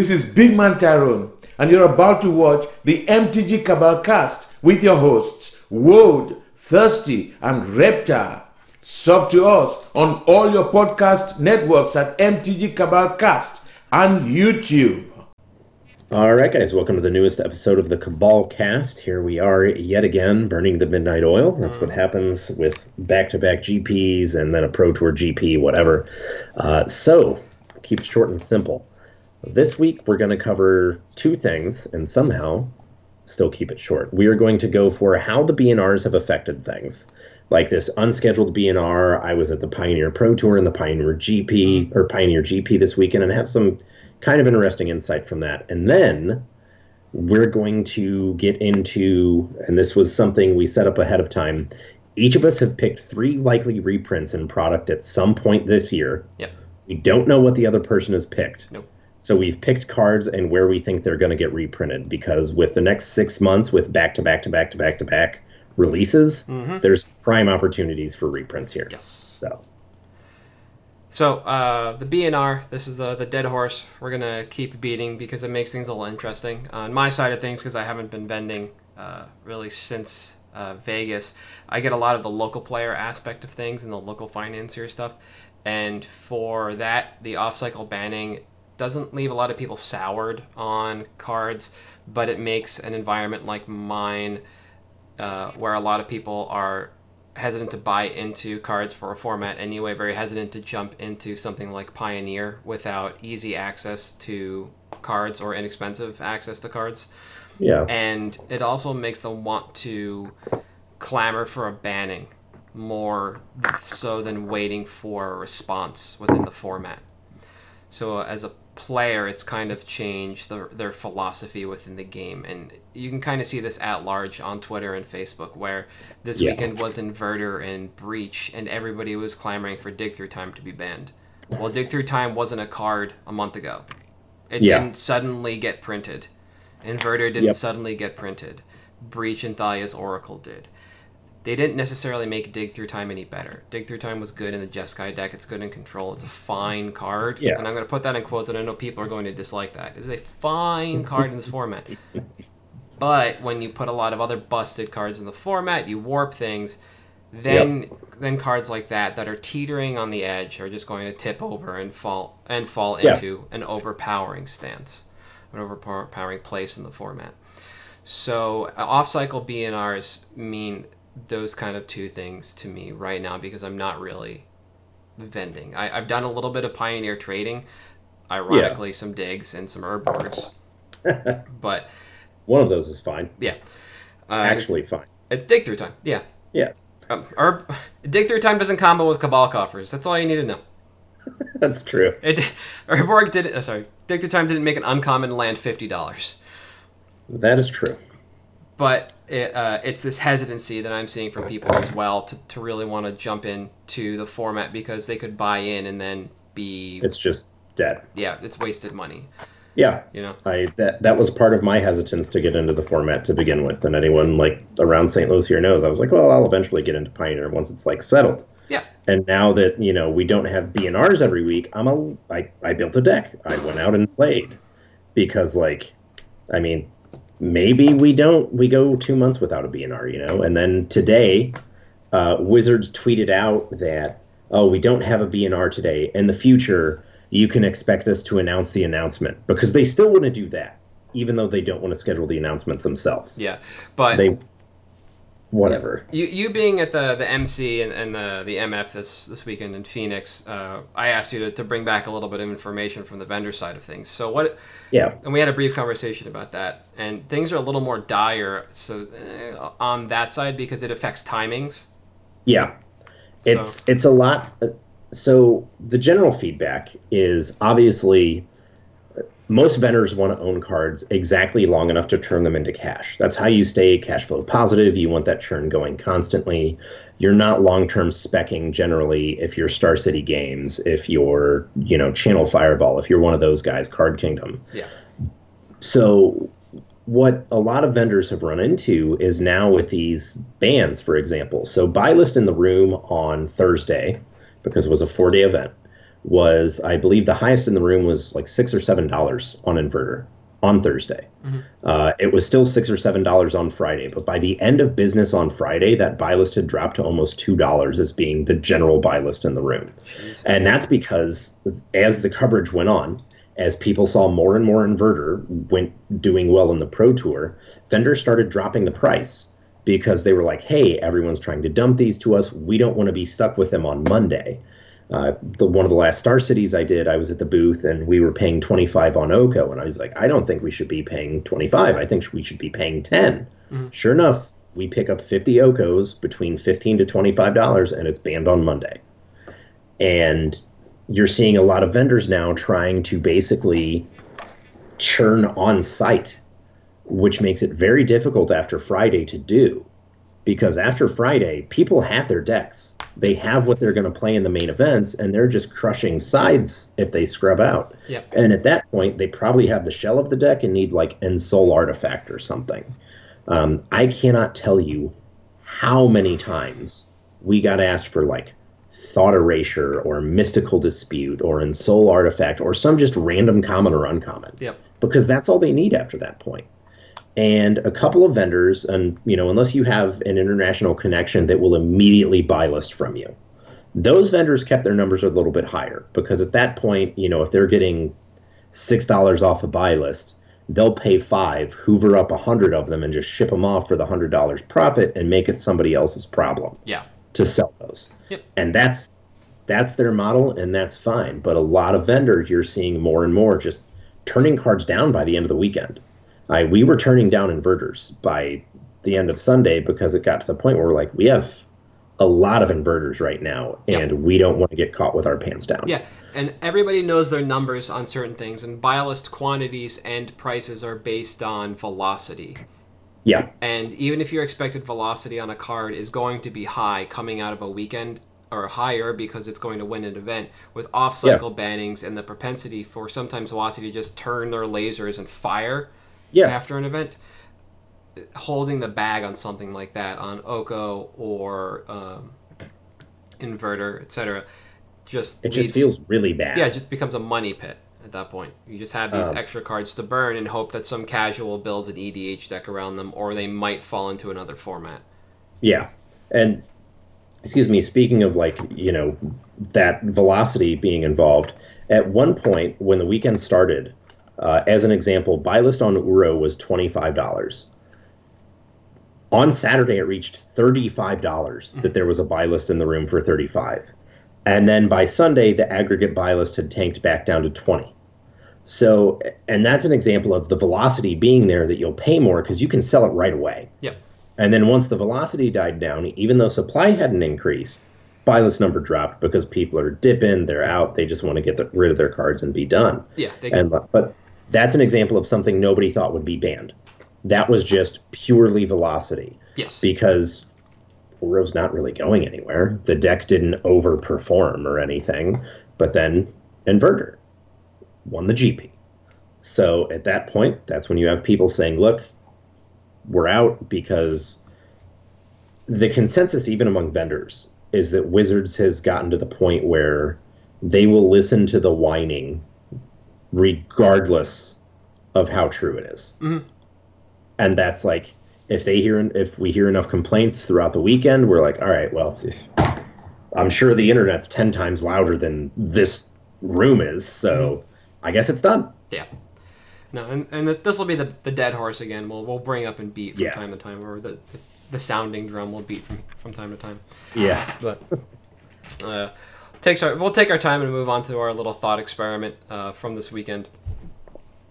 This is Big Man Tyrone, and you're about to watch the MTG Cabal cast with your hosts, Woad, Thirsty, and Reptar. Sub to us on all your podcast networks at MTG Cabal Cast and YouTube. All right, guys, welcome to the newest episode of the Cabal Cast. Here we are yet again, burning the midnight oil. That's what happens with back-to-back GPs and then a Pro Tour GP, whatever. Uh, so, keep it short and simple. This week we're going to cover two things, and somehow still keep it short. We are going to go for how the BNRs have affected things, like this unscheduled BNR. I was at the Pioneer Pro Tour and the Pioneer GP or Pioneer GP this weekend, and have some kind of interesting insight from that. And then we're going to get into, and this was something we set up ahead of time. Each of us have picked three likely reprints in product at some point this year. Yep. We don't know what the other person has picked. Nope. So we've picked cards and where we think they're going to get reprinted because with the next six months, with back to back to back to back to back releases, there's prime opportunities for reprints here. Yes. So So uh, the BNR, this is the the dead horse. We're gonna keep beating because it makes things a little interesting on my side of things because I haven't been vending uh, really since uh, Vegas. I get a lot of the local player aspect of things and the local financier stuff, and for that, the off-cycle banning doesn't leave a lot of people soured on cards, but it makes an environment like mine uh, where a lot of people are hesitant to buy into cards for a format anyway, very hesitant to jump into something like Pioneer without easy access to cards or inexpensive access to cards. yeah, And it also makes them want to clamor for a banning more so than waiting for a response within the format. So as a player, it's kind of changed the, their philosophy within the game, and you can kind of see this at large on Twitter and Facebook, where this Yeah. weekend was Inverter and Breach, and everybody was clamoring for Dig Through Time to be banned. Well, Dig Through Time wasn't a card a month ago. It Yeah. didn't suddenly get printed. Inverter didn't Yep. suddenly get printed. Breach and Thassa's Oracle did. They didn't necessarily make Dig Through Time any better. Dig Through Time was good in the Jeskai deck. It's good in control. It's a fine card. Yeah. And I'm going to put that in quotes, and I know people are going to dislike that. It's a fine card in this format. But when you put a lot of other busted cards in the format, you warp things. Then, then cards like that that are teetering on the edge are just going to tip over and fall and fall Yeah. into an overpowering stance, an overpowering place in the format. So uh, off-cycle BNRs mean those kind of two things to me right now because I'm not really vending. I, I've done a little bit of pioneer trading, ironically some digs and some Urborgs, but one of those is fine. yeah, uh, Actually, fine. it's, it's dig through time. Yeah, Yeah, um, herb dig through time doesn't combo with cabal coffers. That's all you need to know. that's true. It Urborg did. Oh, sorry, dig through time didn't make an uncommon land fifty dollars. That is true. But it, uh, it's this hesitancy that I'm seeing from people as well to, to really want to jump into the format because they could buy in and then be It's just dead. yeah it's wasted money Yeah, you know I that that was part of my hesitance to get into the format to begin with, and anyone like around St. Louis here knows I was like, well, I'll eventually get into Pioneer once it's like settled. yeah And now that you know we don't have BNRs every week, I'm a I I built a deck. I went out and played because like, I mean, maybe we don't we go two months without a BNR, you know, and then today, uh, Wizards tweeted out that oh we don't have a BNR today. In the future, you can expect us to announce the announcement because they still want to do that, even though they don't want to schedule the announcements themselves. yeah but They whatever. you you being at the the MC and, and the the MF this this weekend in Phoenix uh, I asked you to, to bring back a little bit of information from the vendor side of things so what Yeah. and we had a brief conversation about that and things are a little more dire so eh, on that side because it affects timings Yeah. It's it's a lot so the general feedback is obviously uh, most vendors want to own cards exactly long enough to turn them into cash. That's how you stay cash flow positive. You want that churn going constantly. You're not long-term specking generally if you're Star City Games, if you're, you know, Channel Fireball, if you're one of those guys, Card Kingdom. yeah So what a lot of vendors have run into is now with these bans, for example. So buy list in the room on Thursday, because it was a four day event, was I believe the highest in the room was like six or seven dollars on inverter on Thursday. Uh, it was still six or seven dollars on Friday, but by the end of business on Friday, that buy list had dropped to almost two dollars as being the general buy list in the room, and that's because as the coverage went on, as people saw more and more inverter went doing well in the Pro Tour, vendors started dropping the price because they were like, "Hey, everyone's trying to dump these to us. We don't want to be stuck with them on Monday." Uh, the one of the last Star Cities I did, I was at the booth and we were paying 25 on Oko, and I was like, I don't think we should be paying 25. I think we should be paying 10. Sure enough, we pick up 50 Okos between 15 to 25 dollars, and it's banned on Monday. And you're seeing a lot of vendors now trying to basically churn on site, which makes it very difficult after Friday to do. Because after Friday, people have their decks. They have what they're going to play in the main events, and they're just crushing sides if they scrub out. Yep. And at that point, they probably have the shell of the deck and need like Ensoul Artifact or something. Um, I cannot tell you how many times we got asked for like Thought Erasure or Mystical Dispute or Ensoul Artifact or some just random common or uncommon Yep. because that's all they need after that point. And a couple of vendors, and you know, unless you have an international connection that will immediately buy list from you, those vendors kept their numbers a little bit higher because at that point, you know, if they're getting six dollars off a buy list, they'll pay five, hoover up a hundred of them, and just ship them off for the hundred dollars profit and make it somebody else's problem Yeah. to sell those. Yep. And that's that's their model and that's fine. But a lot of vendors you're seeing more and more just turning cards down by the end of the weekend. I we were turning down inverters by the end of Sunday because it got to the point where we're like, we have a lot of inverters right now and Yep. we don't want to get caught with our pants down. Yeah, and everybody knows their numbers on certain things, and buy list quantities and prices are based on velocity. Yeah. And even if your expected velocity on a card is going to be high coming out of a weekend or higher because it's going to win an event with off cycle bannings and the propensity for sometimes velocity to just turn their lasers and fire Yeah. after an event, holding the bag on something like that on Oko or um, inverter, etc., just It just leads- feels really bad. yeah, it just becomes a money pit at that point. You just have these Um, extra cards to burn and hope that some casual builds an EDH deck around them, or they might fall into another format. Yeah. And excuse me, speaking of like, you know, that velocity being involved, at one point when the weekend started, uh, as an example, buy list on Uro was $25. On Saturday, it reached $35 that there was a buy list in the room for 35 And then by Sunday, the aggregate buy list had tanked back down to 20 So, and that's an example of the velocity being there that you'll pay more because you can sell it right away. Yep. And then once the velocity died down, even though supply hadn't increased, buy list number dropped because people are dipping, they're out, they just want to get the, rid of their cards and be done. Yeah, they And but that's an example of something nobody thought would be banned. That was just purely velocity yes. because Uro's not really going anywhere. The deck didn't overperform or anything, but then Inverter won the GP. So at that point, that's when you have people saying, look, we're out because the consensus, even among vendors, is that Wizards has gotten to the point where they will listen to the whining regardless of how true it is. Mhm. And that's like, if they hear, if we hear enough complaints throughout the weekend, we're like, all right, well, I'm sure the internet's 10 times louder than this room is, so I guess it's done. Yeah. No, and, and this will be the, the dead horse again. We'll, we'll bring up and beat from Yeah. time to time, or the, the sounding drum will beat from, from time to time. Yeah. But uh, takes our we'll take our time and move on to our little thought experiment uh, from this weekend.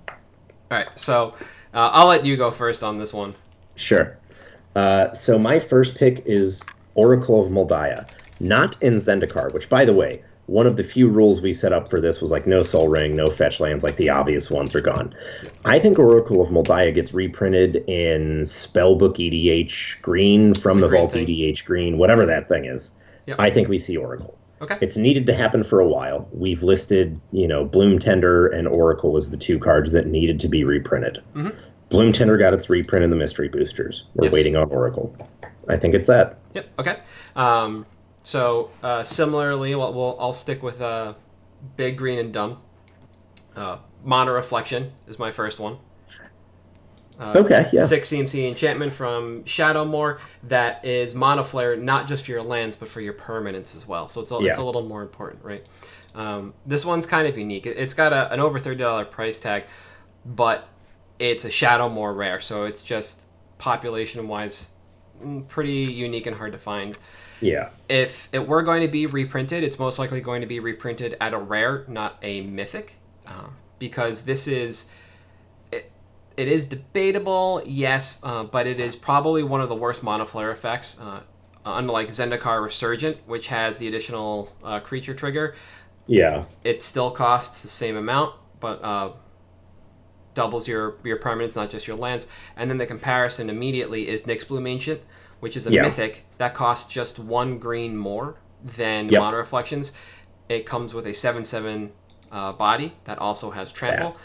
All right, so uh, I'll let you go first on this one. Sure. Uh, so my first pick is Oracle of Mul Daya, not in Zendikar, which, by the way, one of the few rules we set up for this was like no Sol Ring, no fetch lands, like the obvious ones are gone. I think Oracle of Mul Daya gets reprinted in Spellbook EDH Green from The the, Vault thing? EDH Green, whatever that thing is. Yep. I think we see Oracle. Okay. It's needed to happen for a while. We've listed, you know, Bloom Tender and Oracle as the two cards that needed to be reprinted. Mhm. Bloom Tender got its reprint in the Mystery Boosters. We're Yes. waiting on Oracle. I think it's that. Yep. Okay. Um, so uh, similarly, we'll, we'll I'll stick with uh, Big Green and Dumb. Uh, Mana Reflection is my first one. Uh, Okay, yeah. Six CMC enchantment from Shadowmoor that is mana flare not just for your lands but for your permanents as well. So it's a, it's a little more important, right? Um, this one's kind of unique. It- It's got a, an over thirty dollar price tag, but it's a Shadowmoor rare, so it's just population wise pretty unique and hard to find. Yeah. If it were going to be reprinted, it's most likely going to be reprinted at a rare, not a mythic, uh, because this is it, is debatable, yes, uh, but it is probably one of the worst mana flare effects. Uh, unlike Zendikar Resurgent, which has the additional uh, creature trigger, Yeah. it still costs the same amount, but uh, doubles your your permanents, not just your lands. And then the comparison immediately is Nyx Bloom Ancient, which is a Yeah. mythic that costs just one green more than Yep. Mana Reflections. It comes with a seven seven uh, body that also has trample,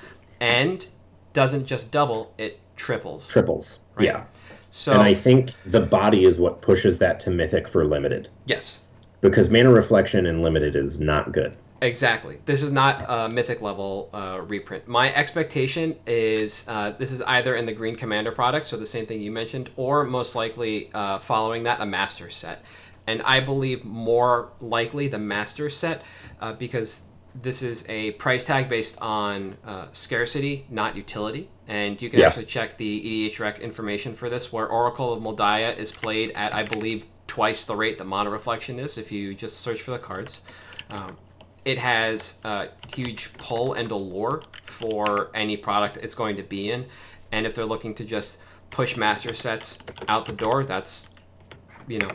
and doesn't just double; it triples. Triples. Right. Yeah. So and I think the body is what pushes that to mythic for limited. yes, Because mana reflection in limited is not good. Exactly. This is not a mythic level uh, reprint. My expectation is uh, this is either in the Green Commander product, so the same thing you mentioned, or most likely uh, following that a Master set. And I believe more likely the Master set uh, because this is a price tag based on uh, scarcity, not utility. And you can Yeah. actually check the EDH rec information for this, where Oracle of Mul Daya is played at, I believe, twice the rate that Mana Reflection is if you just search for the cards. Um, it has a huge pull and allure for any product it's going to be in. And if they're looking to just push master sets out the door, that's, you know,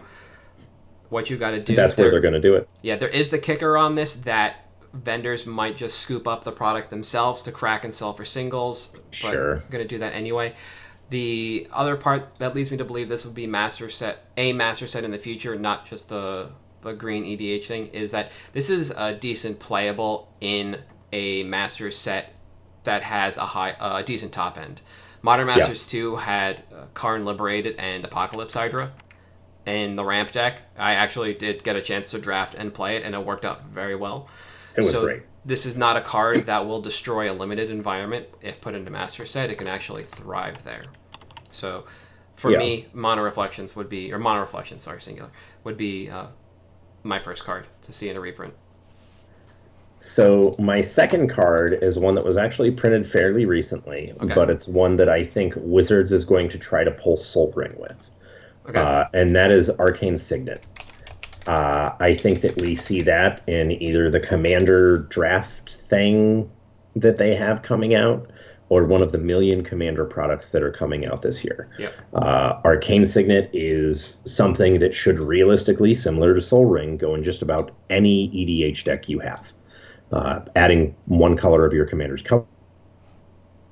what you got to do. That's where they're going to do it. yeah, there is the kicker on this that vendors might just scoop up the product themselves to crack and sell for singles. But Sure. going to do that anyway. The other part that leads me to believe this will be master set, a master set in the future, not just the the green EDH thing, is that this is a decent playable in a master set that has a high, uh, a decent top end. Modern Masters 2 had uh, Karn Liberated and Apocalypse Hydra in the ramp deck. I actually did get a chance to draft and play it, and it worked out very well. It was so great. This is not a card that will destroy a limited environment. If put into Master Set, it can actually thrive there. So, for Yeah. me, Mana Reflections would be, or Mana Reflections, sorry, singular, would be uh, my first card to see in a reprint. So my second card is one that was actually printed fairly recently, Okay. but it's one that I think Wizards is going to try to pull Sol Ring with, Okay. uh, and that is Arcane Signet. Uh, I think that we see that in either the Commander draft thing that they have coming out, or one of the million Commander products that are coming out this year. Yep. Uh, Arcane Signet is something that should realistically, similar to Sol Ring, go in just about any EDH deck you have. Uh, adding one color of your commander's color,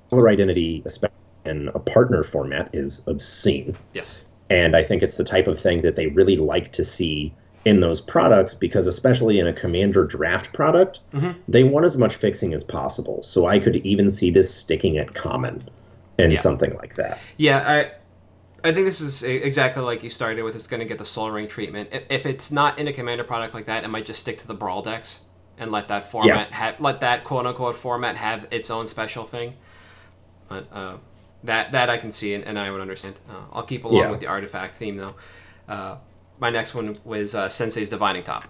color identity, especially in a partner format, is obscene. Yes. And I think it's the type of thing that they really like to see in those products because, especially in a commander draft product, they want as much fixing as possible. So I could even see this sticking at common and Yeah. something like that. Yeah, I I think this is exactly like you started with. It's going to get the Sol Ring treatment. If, it's not in a commander product like that, it might just stick to the brawl decks and let that format have let that quote unquote format have its own special thing. But uh, that that I can see and, and I would understand. Uh, I'll keep along Yeah. with the artifact theme though. Uh, my next one was uh, Sensei's Divining Top.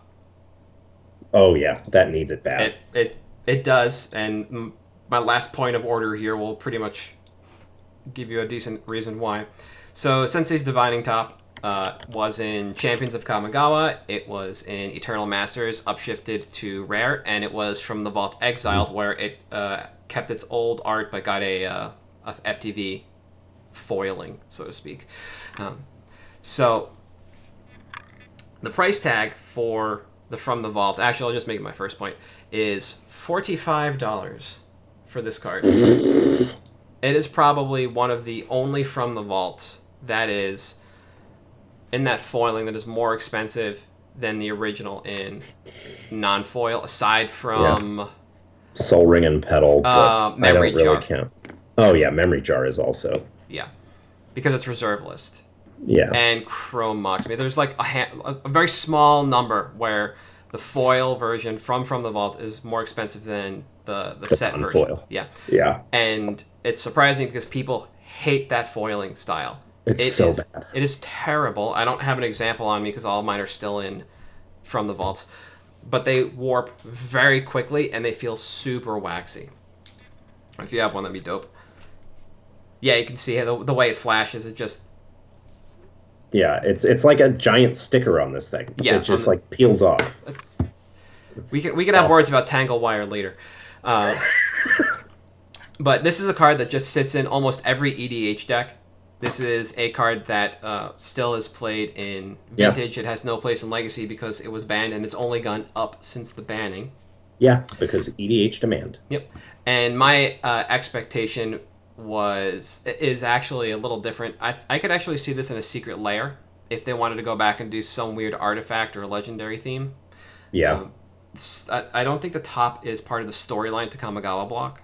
Oh, yeah, that needs it bad. It it it does, and my last point of order here will pretty much give you a decent reason why. So Sensei's Divining Top uh, was in Champions of Kamigawa. It was in Eternal Masters, upshifted to Rare, and it was from the Vault Exiled, where it uh, kept its old art but got a, uh, a FTV foiling, so to speak. Um, so the price tag for the From the Vault, actually, I'll just make it my first point, is $45 for this card. it is probably one of the only From the Vaults that is in that foiling that is more expensive than the original in non foil, aside from. Sol Ring and Petal, but Uh, I Memory don't really Jar. count. Oh, yeah, Memory Jar is also. Yeah. Because it's reserve list. Yeah. and Chrome Mox. I mean, there's like a, ha- a very small number where the foil version from From the Vault is more expensive than the the, set version. non-foil. Yeah, Yeah. and it's surprising because people hate that foiling style. It's It so is- bad. It is terrible. I don't have an example on me because all mine are still in from the vaults, but they warp very quickly and they feel super waxy. If you have one, that'd be dope. Yeah, you can see the, the way it flashes. It just Yeah, it's it's like a giant sticker on this thing. Yeah, it just the- like peels off. we can we can have words about Tangle Wire later. Uh, but this is a card that just sits in almost every EDH deck. This is a card that uh, still is played in Yeah. Vintage. It has no place in Legacy because it was banned, and it's only gone up since the banning. Yeah, because EDH demand. Yep. And my uh, expectation was is actually a little different. I, I could actually see this in a secret lair if they wanted to go back and do some weird artifact or legendary theme. Yeah. Um, I, I don't think the top is part of the storyline to Kamigawa block,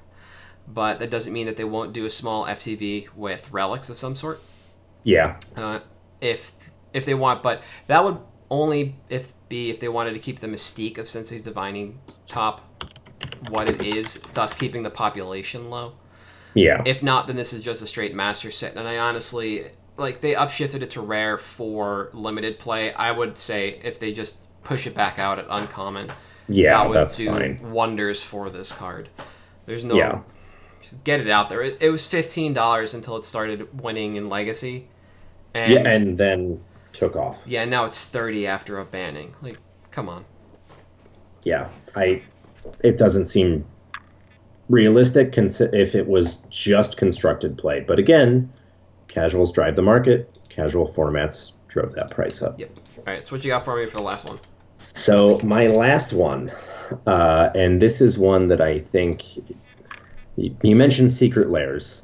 but that doesn't mean that they won't do a small FTV with relics of some sort yeah. uh, if if they want. But that would only if be if they wanted to keep the mystique of Sensei's divining top what it is, thus keeping the population low. Yeah. If not, then this is just a straight master set. And I honestly like they upshifted it to rare for limited play. I would say if they just push it back out at uncommon, yeah, that would that's do fine. wonders for this card. There's no Yeah. get it out there. It, it was fifteen dollars until it started winning in Legacy, and Yeah, and then took off. yeah, now it's thirty after a banning. Like, come on. Yeah. I it doesn't seem realistic if it was just constructed play. But again, casuals drive the market. Casual formats drove that price up. Yep. All right. So what you got for me for the last one? So my last one, uh, and this is one that I think you mentioned secret lairs.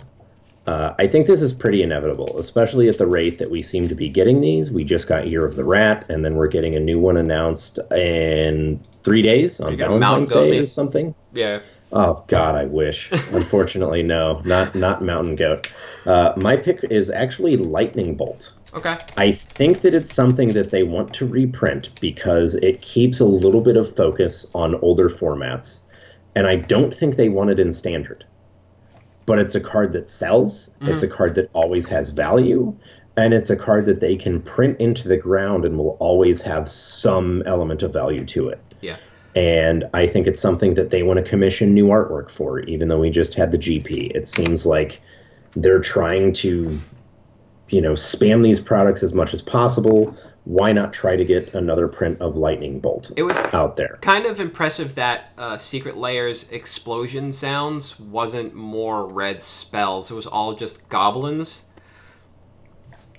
Uh, I think this is pretty inevitable, especially at the rate that we seem to be getting these. We just got Year of the Rat, and then we're getting a new one announced in three days on Valentine's Day or something. Yeah. Oh God, I wish. Unfortunately, no, not not Mountain Goat. Uh, my pick is actually Lightning Bolt. Okay. I think that it's something that they want to reprint because it keeps a little bit of focus on older formats. And I don't think they want it in standard. But it's a card that sells, it's a card that always has value, and it's a card that they can print into the ground and will always have some element of value to it. Yeah. And I think it's something that they want to commission new artwork for, even though we just had the GP. It seems like they're trying to, you know, spam these products as much as possible. Why not try to get another print of Lightning Bolt It was out there? kind of impressive that uh, Secret Lair's explosion sounds wasn't more red spells. It was all just goblins.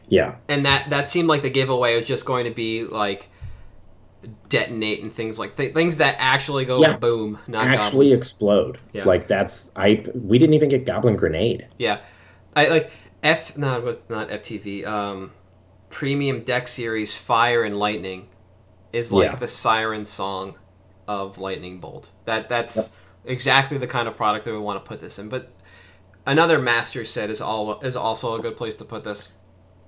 Yeah, and that that seemed like the giveaway was just going to be like detonate and things like th- things that actually go Yeah. boom, not actually goblins. explode. Yeah. Like that's I. We didn't even get Goblin Grenade. yeah, I like F. not not FTV. Um, premium deck series Fire and Lightning is like Yeah. the siren song of Lightning Bolt. That that's Yep. exactly the kind of product that we want to put this in. But another master set is all is also a good place to put this.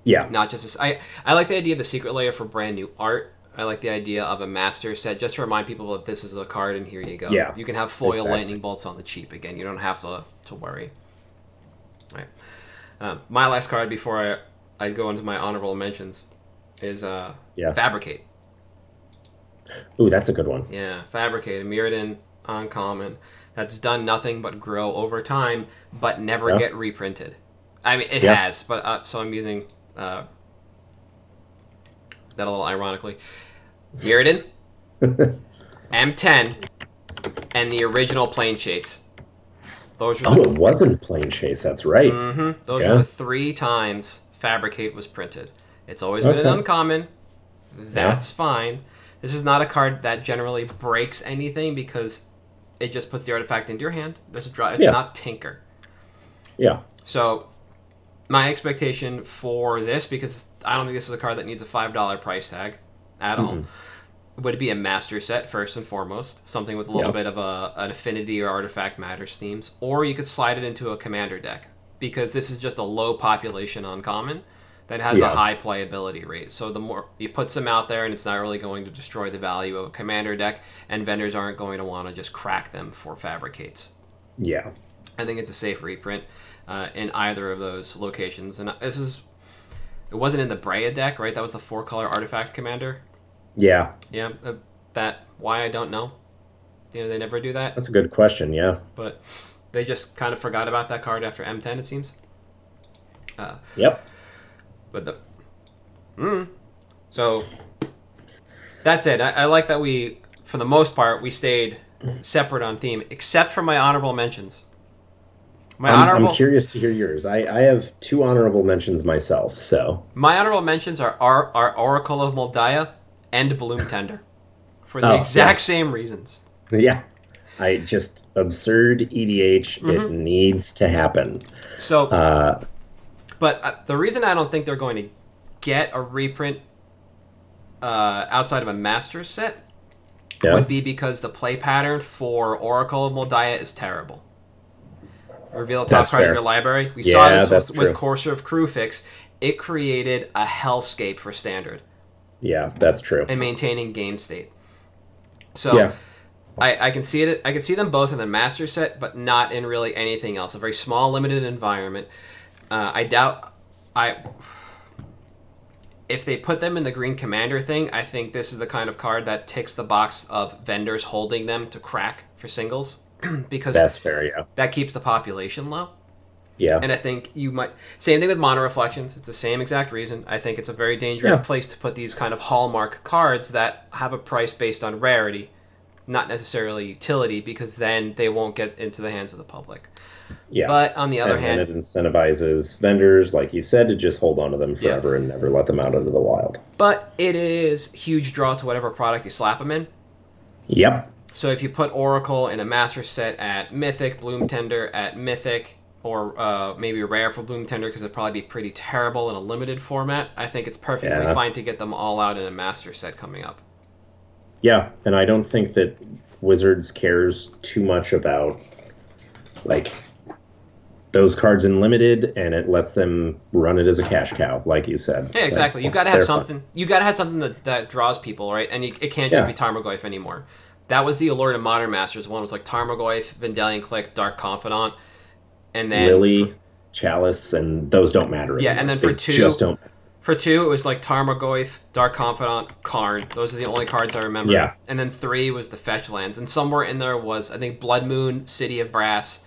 Yeah, not just this. I I like the idea of the secret lair for brand new art. I like the idea of a master set just to remind people that this is a card and here you go. Yeah, you can have foil exactly. lightning bolts on the cheap again. You don't have to to worry. All right. Um, my last card before I I go into my honorable mentions is uh Yeah. fabricate. Ooh, that's a good one. Yeah, fabricate a Mirrodin uncommon that's done nothing but grow over time, but never Yeah. get reprinted. I mean, it Yeah. has, but uh, so I'm using uh, that a little ironically. Mirrodin, M10, and the original Plane Chase. Those were Oh, it wasn't Plane Chase. That's right. hmm Those Yeah. were the three times Fabricate was printed. It's always been an uncommon. That's fine. This is not a card that generally breaks anything because it just puts the artifact into your hand. There's a draw. It's Yeah. not Tinker. Yeah. So, my expectation for this, because I don't think this is a card that needs a five dollar price tag at all, mm-hmm. would be a master set first and foremost, something with a little Yeah. bit of a, an affinity or artifact matters themes, or you could slide it into a commander deck because this is just a low population uncommon that has Yeah. a high playability rate. So the more you put some out there, and it's not really going to destroy the value of a commander deck, and vendors aren't going to want to just crack them for fabricates. Yeah. I think it's a safe reprint uh, in either of those locations. And this is, it wasn't in the Breya deck, right? That was the four color artifact commander. Yeah. Yeah, uh, that why I don't know. You know, they never do that, That's a good question. Yeah. but they just kind of forgot about that card after M10. It seems. Uh, Yep. but the, mm. so that's it. I, I like that we, for the most part, we stayed separate on theme, except for my honorable mentions. My I'm, honorable. I'm curious to hear yours. I, I have two honorable mentions myself. So My honorable mentions are, are Oracle of Mul Daya and Bloom Tender for the Oh, exact yeah. same reasons. yeah, I just absurd EDH. It Mm-hmm. needs to happen. So, Uh, but uh, the reason I don't think they're going to get a reprint uh, outside of a master set yeah. would be because the play pattern for Oracle of Mul Daya is terrible. Reveal a top That's card fair. of your library. We saw Yeah, this that's with, with true. Courser of Kruphix. It created a hellscape for standard yeah, that's true. and maintaining game state. So Yeah. I, I can see it. I can see them both in the master set, but not in really anything else. A very small, limited environment. Uh, I doubt. I if they put them in the green commander thing, I think this is the kind of card that ticks the box of vendors holding them to crack for singles, because That's fair. Yeah. that keeps the population low. Yeah. And I think you might same thing with mana reflections. It's the same exact reason. I think it's a very dangerous Yeah. place to put these kind of hallmark cards that have a price based on rarity, not necessarily utility, because then they won't get into the hands of the public. Yeah. But on the other and hand, it incentivizes vendors, like you said, to just hold on to them Yeah. forever and never let them out into the wild. but it is huge draw to whatever product you slap them in. Yep. So if you put Oracle in a master set at Mythic, Bloom Tender at Mythic, or uh, maybe rare for Bloom Tender because it'd probably be pretty terrible in a limited format, I think it's perfectly Yeah. fine to get them all out in a master set coming up. Yeah, and I don't think that Wizards cares too much about like those cards in limited, and it lets them run it as a cash cow, like you said. Yeah, Like, exactly. You got to have something. You got to have something that, that draws people, right? And you, it can't just Yeah. be Tarmogoyf anymore. That was the allure to Modern Masters. One was like Tarmogoyf, Vendilion Clique, Dark Confidant, and then Lily, for, Chalice, and those don't matter. Yeah, anymore. and then for They two- just don't. for two it was like Tarmogoyf, Dark Confidant, Karn. Those are the only cards I remember. Yeah. And then three was the fetch lands, and somewhere in there was I think Blood Moon, City of Brass,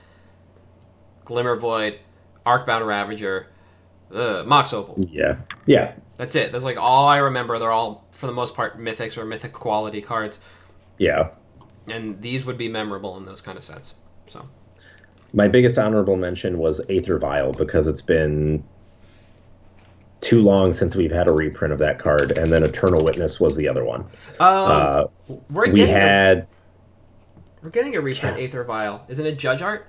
Glimmer Void, Arcbound Ravager, uh, Mox Opal. Yeah, yeah, That's it. That's like all I remember. They're all for the most part mythics or mythic quality cards. Yeah. and these would be memorable in those kind of sets. So My biggest honorable mention was Aether Vial because it's been too long since we've had a reprint of that card, and then Eternal Witness was the other one. um, Uh, we're we getting a, had we're getting a reprint Aether Vial. Isn't it Judge Art?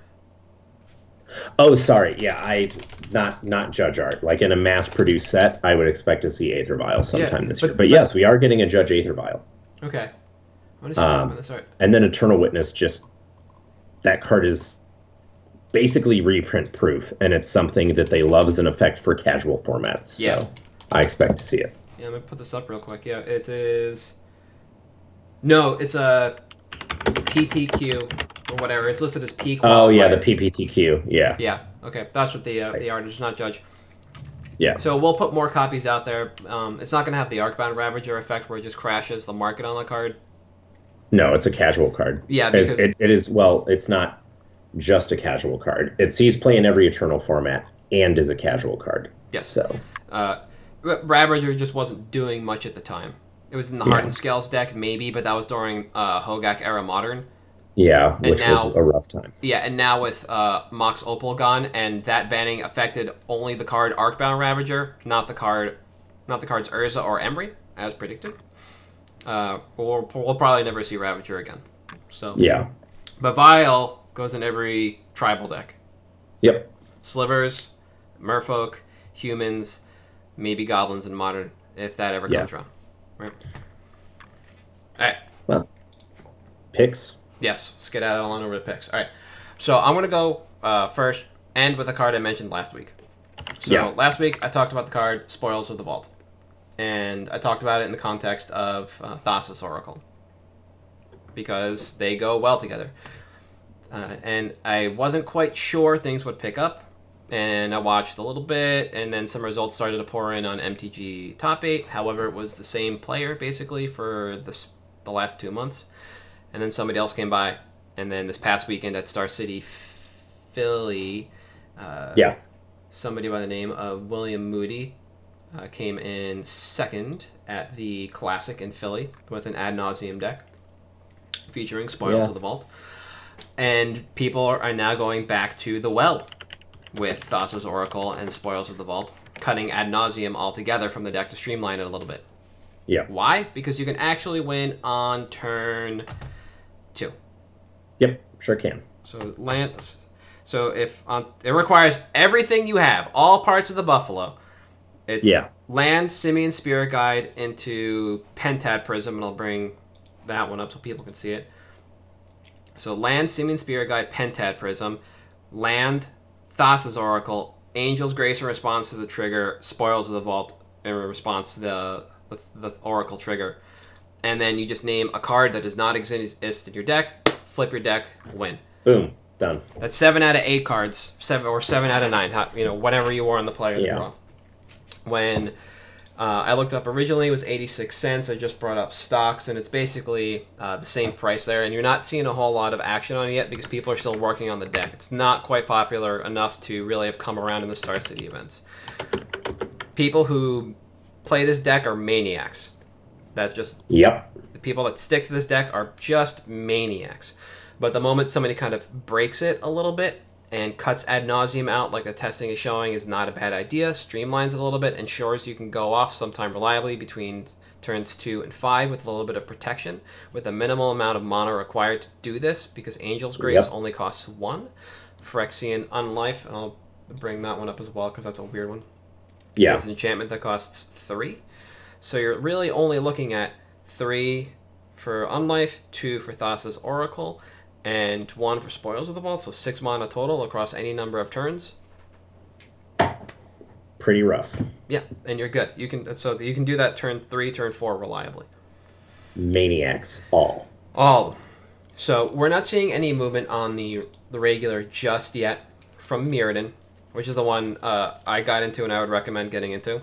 Oh, sorry. Yeah, I not not judge art. Like in a mass-produced set, I would expect to see Aether Vial sometime Yeah, this but- year. But, but- yes, we are getting a Judge Aether Vial, Okay. Um, this art? and then Eternal Witness. Just that card is basically reprint proof, and it's something that they love as an effect for casual formats. Yeah. So I expect to see it. Yeah, I'm gonna put this up real quick. Yeah, it is. No, it's a PTQ or whatever. It's listed as P. Oh yeah, the. PPTQ. Yeah, Yeah. Okay, that's what the uh, the art is, not Judge. yeah, So we'll put more copies out there. Um, it's not gonna have the Arcbound Ravager effect where it just crashes the market on the card. No, it's a casual card. Yeah, because it, it is. Well, it's not just a casual card. It sees play in every Eternal format and is a casual card. yes, So uh, Ravager just wasn't doing much at the time. It was in the Yeah. Hardened Scales deck, maybe, but that was during uh, Hogaak era Modern. yeah, And which now- was a rough time. Yeah, and now with uh, Mox Opal gone, and that banning affected only the card Arcbound Ravager, not the card, not the cards Urza or Emry, as predicted. Uh, we'll, we'll probably never see Ravager again. So, Yeah. but Vial goes in every tribal deck. Yep. Slivers, Merfolk, humans, maybe goblins in modern, if that ever Yeah. comes around. Right. All right. Well, picks. Yes, skedaddle on over to picks. All right. So I'm going to go uh, first, end with a card I mentioned last week. So Yeah. last week I talked about the card Spoils of the Vault, and I talked about it in the context of uh, Thassa's Oracle because they go well together. Uh, and I wasn't quite sure things would pick up, and I watched a little bit, and then some results started to pour in on MTG Top Eight. However, it was the same player basically for this the last two months, and then somebody else came by, and then this past weekend at Star City, Philly. Uh, Yeah. somebody by the name of William Moody uh, came in second at the Classic in Philly with an ad nauseam deck featuring Spoils Yeah. of the Vault. And people are, are now going back to the well with Thassa's Oracle and Spoils of the Vault, cutting ad nauseam altogether from the deck to streamline it a little bit. Yeah. Why? Because you can actually win on turn two. Yep. Sure can. So land. So if on, it requires everything you have, all parts of the buffalo. It's Yeah. land, Simian Spirit Guide into Pentad Prism, and I'll bring that one up so people can see it. So land, Simian Spirit Guide, Pentad Prism, land, Thassa's Oracle, Angel's Grace in response to the trigger, Spoils of the Vault in response to the, the, the Oracle trigger. And then you just name a card that does not exist in your deck, flip your deck, win. Boom. Done. That's seven out of eight cards, seven or seven out of nine. You know, whatever you were on the player Yeah. draw. When uh, I looked up originally, it was eighty six cents. I just brought up stocks, and it's basically uh, the same price there. And you're not seeing a whole lot of action on it yet because people are still working on the deck. It's not quite popular enough to really have come around in the Star City events. People who play this deck are maniacs. That's just Yep. the people that stick to this deck are just maniacs. But the moment somebody kind of breaks it a little bit and cuts ad nauseam out, like the testing is showing, is not a bad idea. Streamlines it a little bit, ensures you can go off sometime reliably between turns two and five with a little bit of protection, with a minimal amount of mana required to do this, because Angel's Grace Yep. only costs one. Phyrexian Unlife, and I'll bring that one up as well because that's a weird one Yeah. is an enchantment that costs three. So you're really only looking at three for Unlife, two for Thassa's Oracle, and one for Spoils of the Vault. So six mana total across any number of turns. Pretty rough. Yeah, and you're good. You can so you can do that turn three, turn four reliably. Maniacs. All. All. So we're not seeing any movement on the the regular just yet from Mirrodin, which is the one uh, I got into and I would recommend getting into.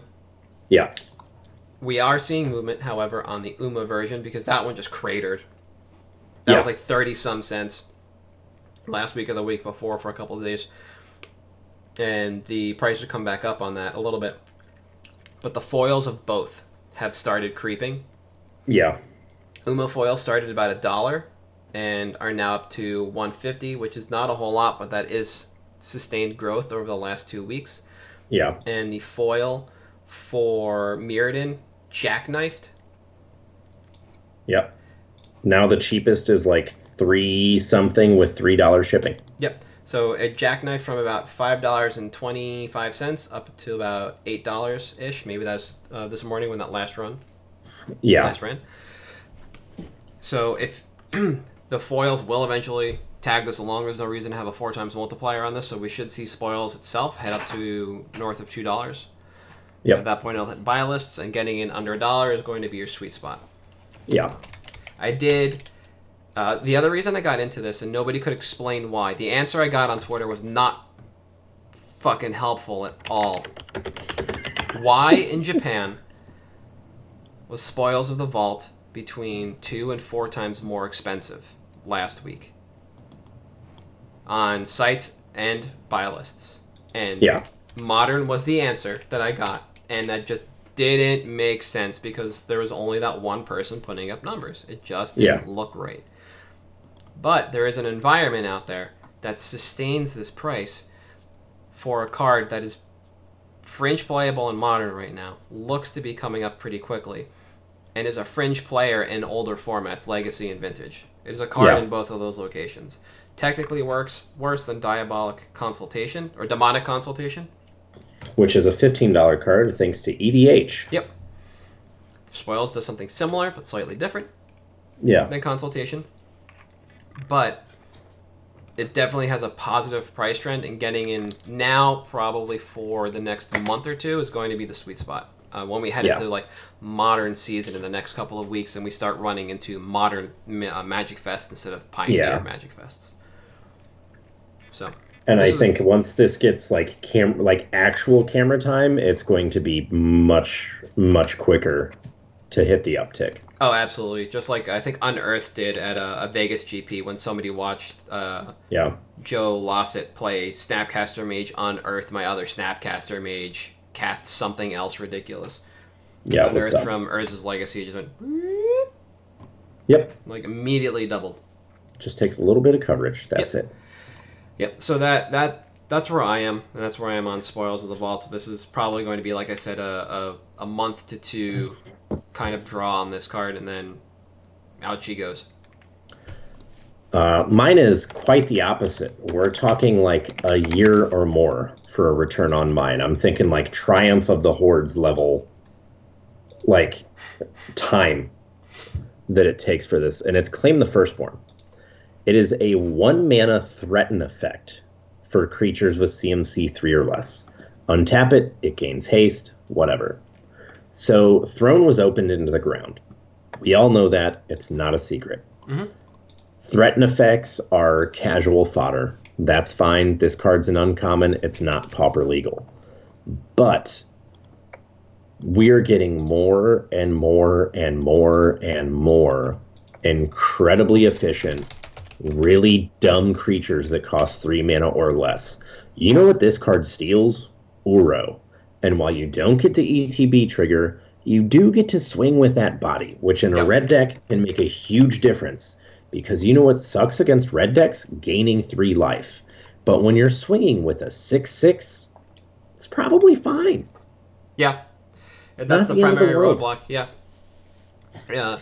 Yeah. We are seeing movement, however, on the Uma version because that one just cratered. That Yeah. was like thirty some cents last week or the week before for a couple of days, and the price would come back up on that a little bit. But the foils of both have started creeping. Yeah. Uma foil started about a dollar, and are now up to one fifty, which is not a whole lot, but that is sustained growth over the last two weeks. Yeah. And the foil for Mirrodin jackknifed Yep. Now the cheapest is like three something with three dollars shipping. Yep. So a jackknife from about five dollars and twenty five cents up to about eight dollars ish. Maybe that's uh, this morning when that last run Yeah. last ran. So if the foils will eventually tag this along, there's no reason to have a four times multiplier on this. So we should see spoils itself head up to north of two dollars. Yep. At that point, it'll hit buy lists, and getting in under a dollar is going to be your sweet spot. Yeah. I did. Uh, the other reason I got into this, and nobody could explain why, the answer I got on Twitter was not fucking helpful at all. Why in Japan was Spoils of the Vault between two and four times more expensive last week on sites and buy lists? And Yeah. modern was the answer that I got, and that just didn't make sense because there was only that one person putting up numbers. It just didn't Yeah. look right. But there is an environment out there that sustains this price for a card that is fringe playable in modern right now, looks to be coming up pretty quickly, and is a fringe player in older formats, legacy and vintage. It is a card Yeah. in both of those locations. Technically works worse than Diabolic Consultation or Demonic Consultation. Which is a fifteen dollar card thanks to EDH. Yep. Spoils does something similar but slightly different Yeah. than Consultation. But it definitely has a positive price trend, and getting in now, probably for the next month or two, is going to be the sweet spot. Uh, when we head Yeah. into like modern season in the next couple of weeks, and we start running into modern uh, Magic Fest instead of Pioneer Yeah. Magic Fests. So And I This is- think once this gets like cam like actual camera time, it's going to be much much quicker to hit the uptick. Oh, absolutely. Just like I think Unearthed did at a, a Vegas GP when somebody watched uh, Yeah. Joe Lossett play Snapcaster Mage Unearth, my other Snapcaster Mage, cast something else ridiculous. Yeah, it was Unearth from Urza's Legacy just went Yep. like immediately doubled. Just takes a little bit of coverage. That's it. Yep. So that that that's where I am, and that's where I am on Spoils of the Vault. This is probably going to be, like I said, a a, a month to two kind of draw on this card, and then out she goes. Uh, mine is quite the opposite. We're talking like a year or more for a return on mine. I'm thinking like Triumph of the Hordes level, like time that it takes for this. And it's Claim the Firstborn. It is a one mana threaten effect for creatures with CMC 3 or less. Untap it, it gains haste, whatever. So Throne was opened into the ground. We all know that. It's not a secret. Mm-hmm. Threaten effects are casual fodder. That's fine. This card's an uncommon. It's not pauper legal. But we're getting more and more and more and more incredibly efficient, really dumb creatures that cost three mana or less. You know what this card steals? Uro. And while you don't get the ETB trigger, you do get to swing with that body, which in a Yep. red deck can make a huge difference. Because you know what sucks against red decks? Gaining three life. But when you're swinging with a 6 6, it's probably fine. Yeah, And that's the the primary roadblock. Yeah, yeah.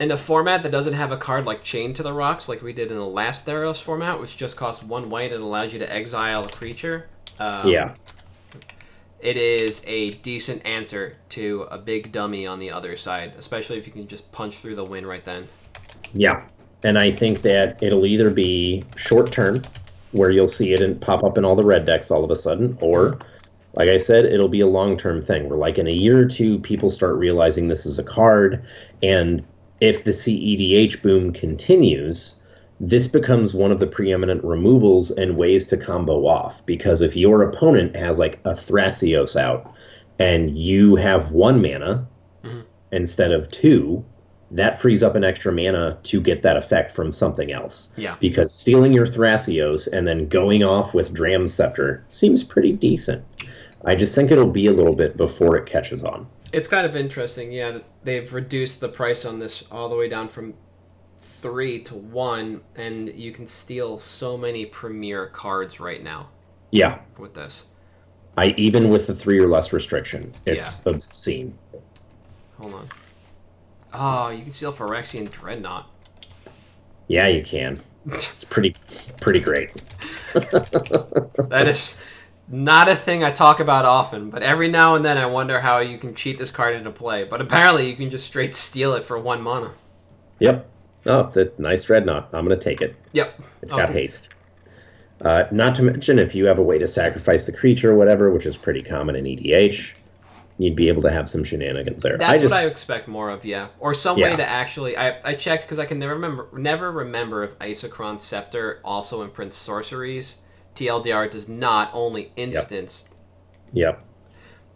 In a format that doesn't have a card like Chained to the Rocks, like we did in the last Theros format, which just costs one white and allows you to exile a creature. Um, yeah. it is a decent answer to a big dummy on the other side, especially if you can just punch through the win right then. Yeah. And I think that it'll either be short term, where you'll see it and pop up in all the red decks all of a sudden, or like I said, it'll be a long term thing where, like, in a year or two, people start realizing this is a card. And if the CEDH boom continues, this becomes one of the preeminent removals and ways to combo off. Because if your opponent has, like, a Thrasios out and you have one mana mm-hmm. instead of two, that frees up an extra mana to get that effect from something else. Yeah. Because stealing your Thrasios and then going off with Dram Scepter seems pretty decent. I just think it'll be a little bit before it catches on. It's kind of interesting, yeah. They've reduced the price on this all the way down from three to one, and you can steal so many premier cards right now Yeah, with this. I even with the three or less restriction, it's obscene. Hold on. Oh, you can steal Phyrexian Dreadnought. Yeah, you can. It's pretty pretty great. That is not a thing I talk about often, but every now and then I wonder how you can cheat this card into play. But apparently you can just straight steal it for one mana. Yep. Oh, the nice dreadnought. I'm gonna take it. Yep. It's got Okay. haste. Uh, not to mention, if you have a way to sacrifice the creature or whatever, which is pretty common in EDH, you'd be able to have some shenanigans there. That's I just, what I expect more of, yeah. Or some Yeah. way to actually. I, I checked because I can never remember never remember if Isochron Scepter also imprints sorceries. TLDR does not only instance, Yep.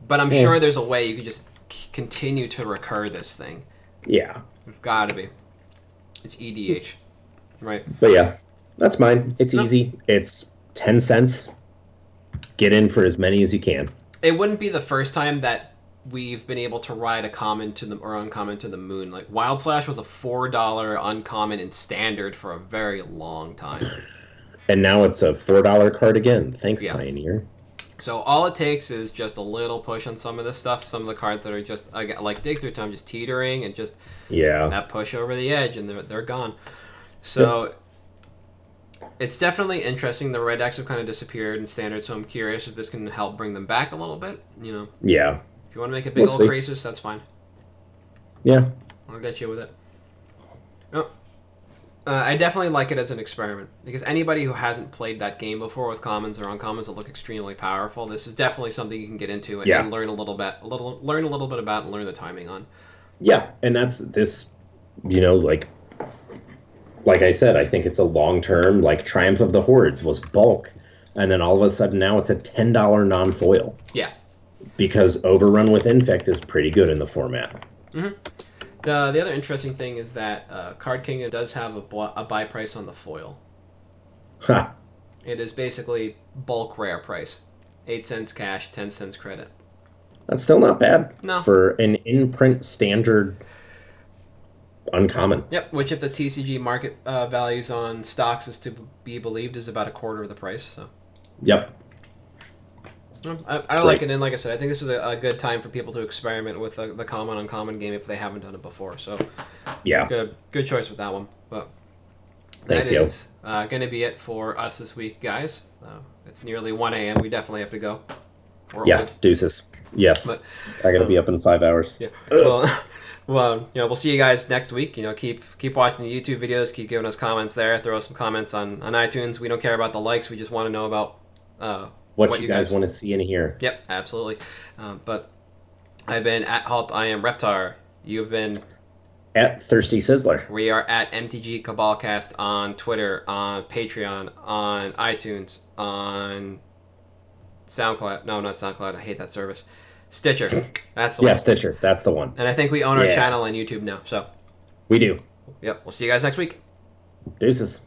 but I'm Yeah. sure there's a way you could just c- continue to recur this thing. Yeah. It's Got to be. It's EDH, right? But yeah, that's mine. It's No. easy. It's 10 cents. Get in for as many as you can. It wouldn't be the first time that we've been able to ride a common to the or uncommon to the moon. Like Wild Slash was a four dollar uncommon in standard for a very long time. And now it's a $4 card again. Thanks, Yeah. Pioneer. So all it takes is just a little push on some of this stuff. Some of the cards that are just like like dig through time, just teetering and just Yeah. that push over the edge, and they're they're gone. So it's definitely interesting. The red decks have kind of disappeared in standard, so I'm curious if this can help bring them back a little bit. You know, Yeah. if you want to make a big We'll old see. crisis, that's fine. Yeah. I'll get you with it. Oh. Uh, I definitely like it as an experiment because anybody who hasn't played that game before with commons or uncommons that look extremely powerful, this is definitely something you can get into and, Yeah. and learn a little bit, a little, learn a little bit about and learn the timing on. Yeah, and that's this, you know, like, like I said, I think it's a long term. Like Triumph of the Hordes was bulk, and then all of a sudden now it's a ten dollar non foil Yeah. because Overrun with Infect is pretty good in the format. The the other interesting thing is that uh, Card King does have a, bu- a buy price on the foil. Ha! It is basically bulk rare price, eight cents cash, ten cents credit. That's still not bad No. for an in print standard uncommon. Yep. Which, if the TCG market uh, values on stocks is to be believed, is about a quarter of the price. So. Yep. Um, I, I like it, and like I said, I think this is a, a good time for people to experiment with the, the common uncommon game if they haven't done it before. So, Yeah. good good choice with that one. But Thanks, that yo. is uh, going to be it for us this week, guys. Uh, it's nearly one a.m. We definitely have to go. We're Yeah. old. Deuces. Yes. But- I gotta be up in five hours. Yeah. Well, well, you know, we'll see you guys next week. You know, keep keep watching the YouTube videos. Keep giving us comments there. Throw some comments on on iTunes. We don't care about the likes. We just want to know about uh, What, you guys, want to see and hear? Yep, absolutely. Um, but I've been at Halt. I am Reptar. You've been. At Thirsty Sizzler. We are at MTG Cabalcast on Twitter, on Patreon, on iTunes, on SoundCloud. No, not SoundCloud. I hate that service. Stitcher. That's the Yeah, one. Stitcher. That's the one. And I think we own our Yeah. channel on YouTube now. So, We do. yep. We'll see you guys next week. Deuces.